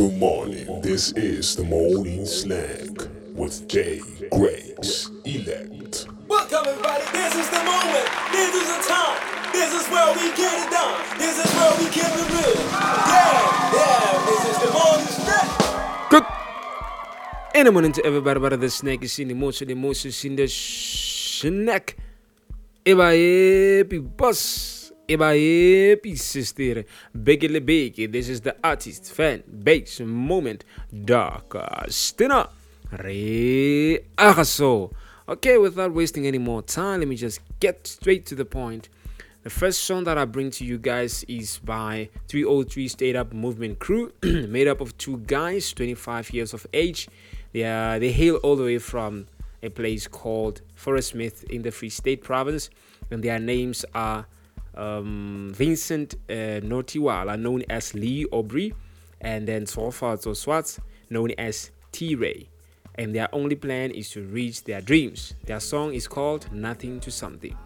Good morning. This is the morning slang with Jay Grace Elect. Welcome everybody. This is the moment. This is the time. This is where we get it done. This is where we keep it real. Yeah, yeah. This is the morning slang. Good. In the morning to everybody, but the snake is in the motion, the motion is in the snack. Eba eh, happy boss. Eba happy sister. Biggie Biggie. This is the artist, fan, base, moment, dark, stinner. Re Agaso. Okay, without wasting any more time, let me just get straight to the point. The first song that I bring to you guys is by 303 State Up Movement Crew, made up of two guys, 25 years of age. They, are, they hail all the way from a place called Fauresmith in the Free State Province, and their names are um, Vincent uh, Notiwala, known as Lee Aubrey, and then Sofat Swats, known as T Ray. And their only plan is to reach their dreams. Their song is called Nothing to Something.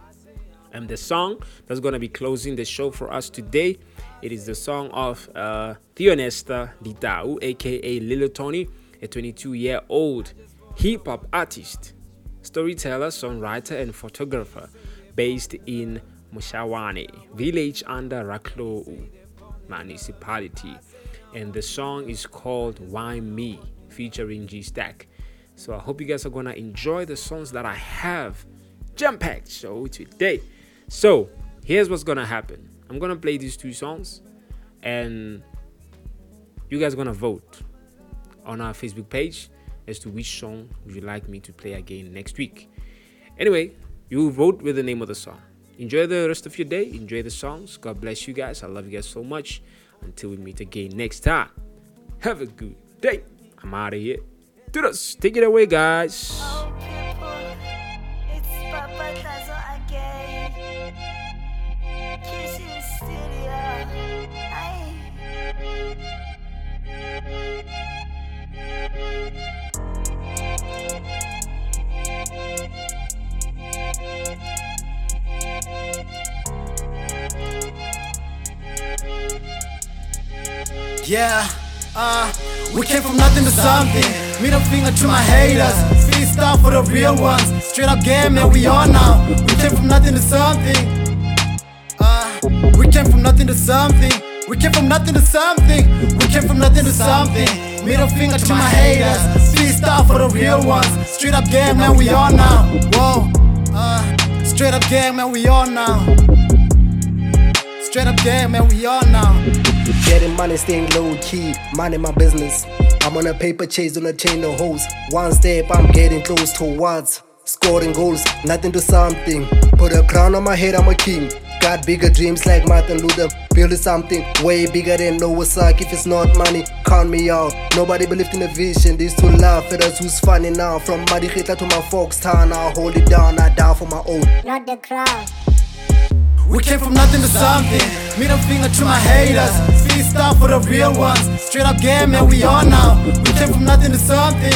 And the song that's going to be closing the show for us today, it is the song of uh, Theonesta Ditau, aka Little Tony, a 22 year old hip hop artist, storyteller, songwriter, and photographer based in Mushawane village under Raklo municipality. And the song is called Why Me featuring G Stack. So I hope you guys are gonna enjoy the songs that I have jam packed show today. So here's what's gonna happen I'm gonna play these two songs, and you guys are gonna vote on our Facebook page as to which song would you like me to play again next week. Anyway, you vote with the name of the song. Enjoy the rest of your day. Enjoy the songs. God bless you guys. I love you guys so much. Until we meet again next time. Have a good day. I'm out of here. Do. Take it away, guys. Yeah, uh, we came from nothing to something. Middle finger to my haters. Freestyle for the real ones. Straight up game, man, we on now. We came from nothing to something. Uh, we came from nothing to something. We came from nothing to something. We came from nothing to something. Middle finger to my haters. Freestyle for the real ones. Straight up game, man, we on now. Whoa, uh, straight up game, man, we on now. Straight up game, man, we on now. Getting money, staying low key, minding my business. I'm on a paper chase on a chain of hoes. One step, I'm getting close towards scoring goals. Nothing to something. Put a crown on my head, I'm a king. Got bigger dreams like Martin Luther. Building something way bigger than Noah suck. If it's not money, count me out. Nobody believed in the vision. These two laugh at us who's funny now. From Madikita to my folks town, I'll hold it down. I die for my own. Not the crowd. We came from nothing to something. Middle finger to my haters. Freestyle for the real ones. Straight up game, man, we on now. We came from nothing to something.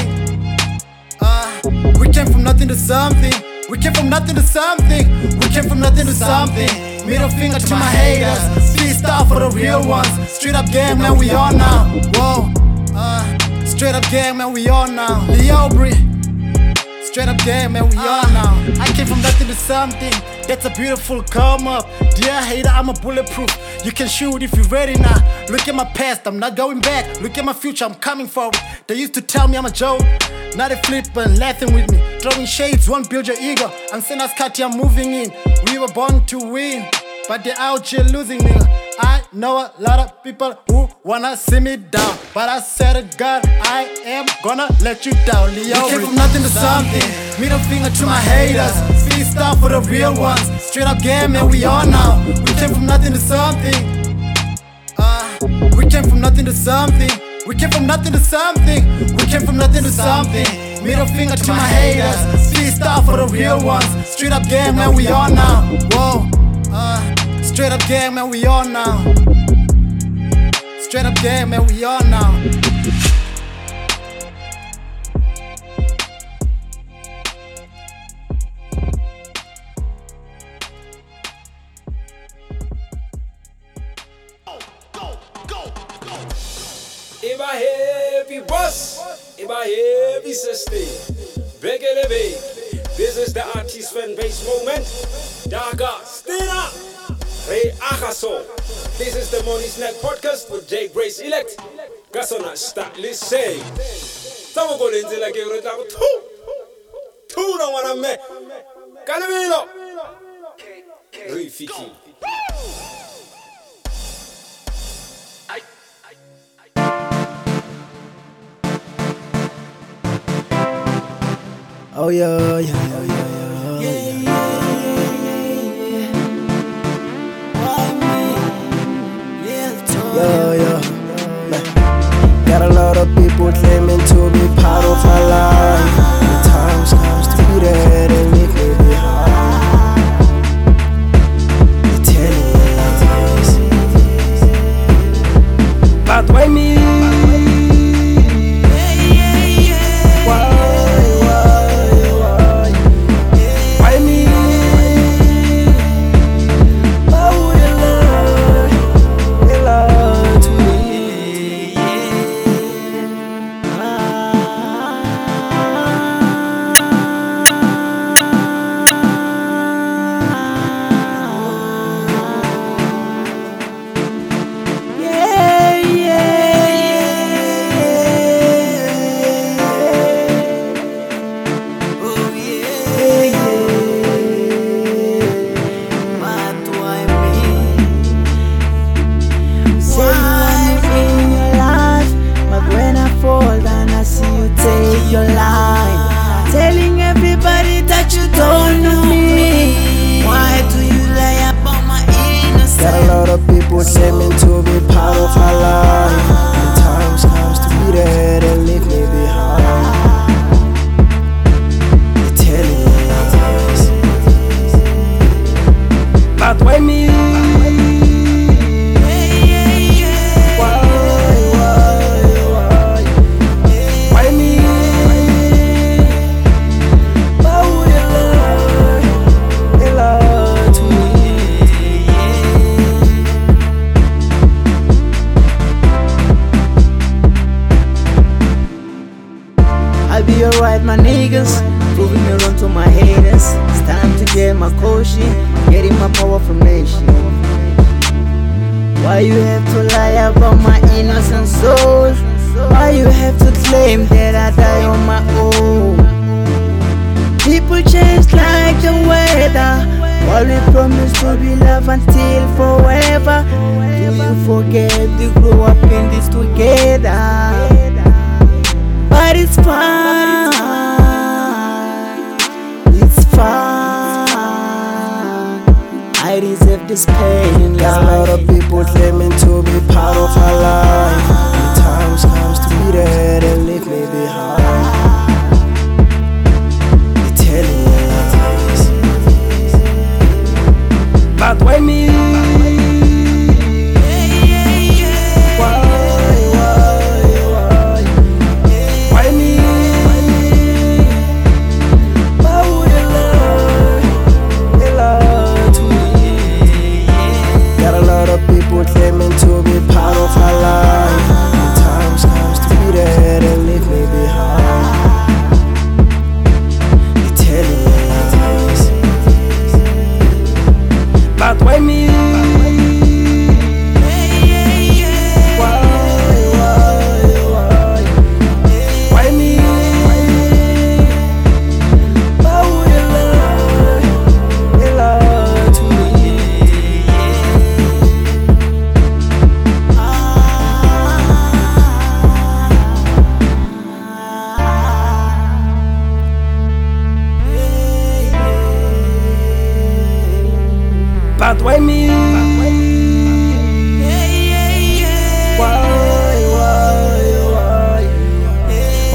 Uh, we came from nothing to something. We came from nothing to something. We came from nothing to something. Middle finger to my haters. Freestyle for the real ones. Straight up game, man, we on now. Whoa, uh, straight up game, man, we on now. Leo Bree. Straight up game, man, we on now. I came from nothing to something. That's a beautiful come up. Dear hater, I'm a bulletproof. You can shoot if you're ready now. Look at my past, I'm not going back. Look at my future, I'm coming forward. They used to tell me I'm a joke. Now they flipping, laughing with me. Throwing shades, won't build your ego. I'm saying Katy, I'm moving in. We were born to win, but they're out here losing me. I know a lot of people who wanna see me down. But I said to God, I am gonna let you down. Leo, we came from nothing to something. Middle finger to my haters. Freestyle for the real ones. Straight up game, man, we are now. We came from nothing to something. Uh, we came from nothing to something. We came from nothing to something. We came from nothing to something. Middle finger to my haters. Freestyle for the real ones. Straight up game, man, we are now. Whoa, uh, straight up game, man, we on now. Straight up game, man, we on now. Eba happy boss, iba happy sister. Bekele bake. This is the artist fan base moment. Daga, uh, stand up. Ray Agaso. This is the Money Snack Podcast with Jay Grace Elect. Kasona start listen. Tamo go lenze la ke re tla thu. Thu na ngwana mme. Ka lebelo. Re fitlhile. Oh yeah, yeah, yeah, yeah, yeah. Got a lot of people claiming to be part of my life. Niggas. Proving me wrong to my haters. It's time to get my coaching, getting my power from nation. Why you have to lie about my innocent soul? Why you have to claim that I die on my own? People change like the weather. While we promise to be love until forever. Do you forget we grew up in this together?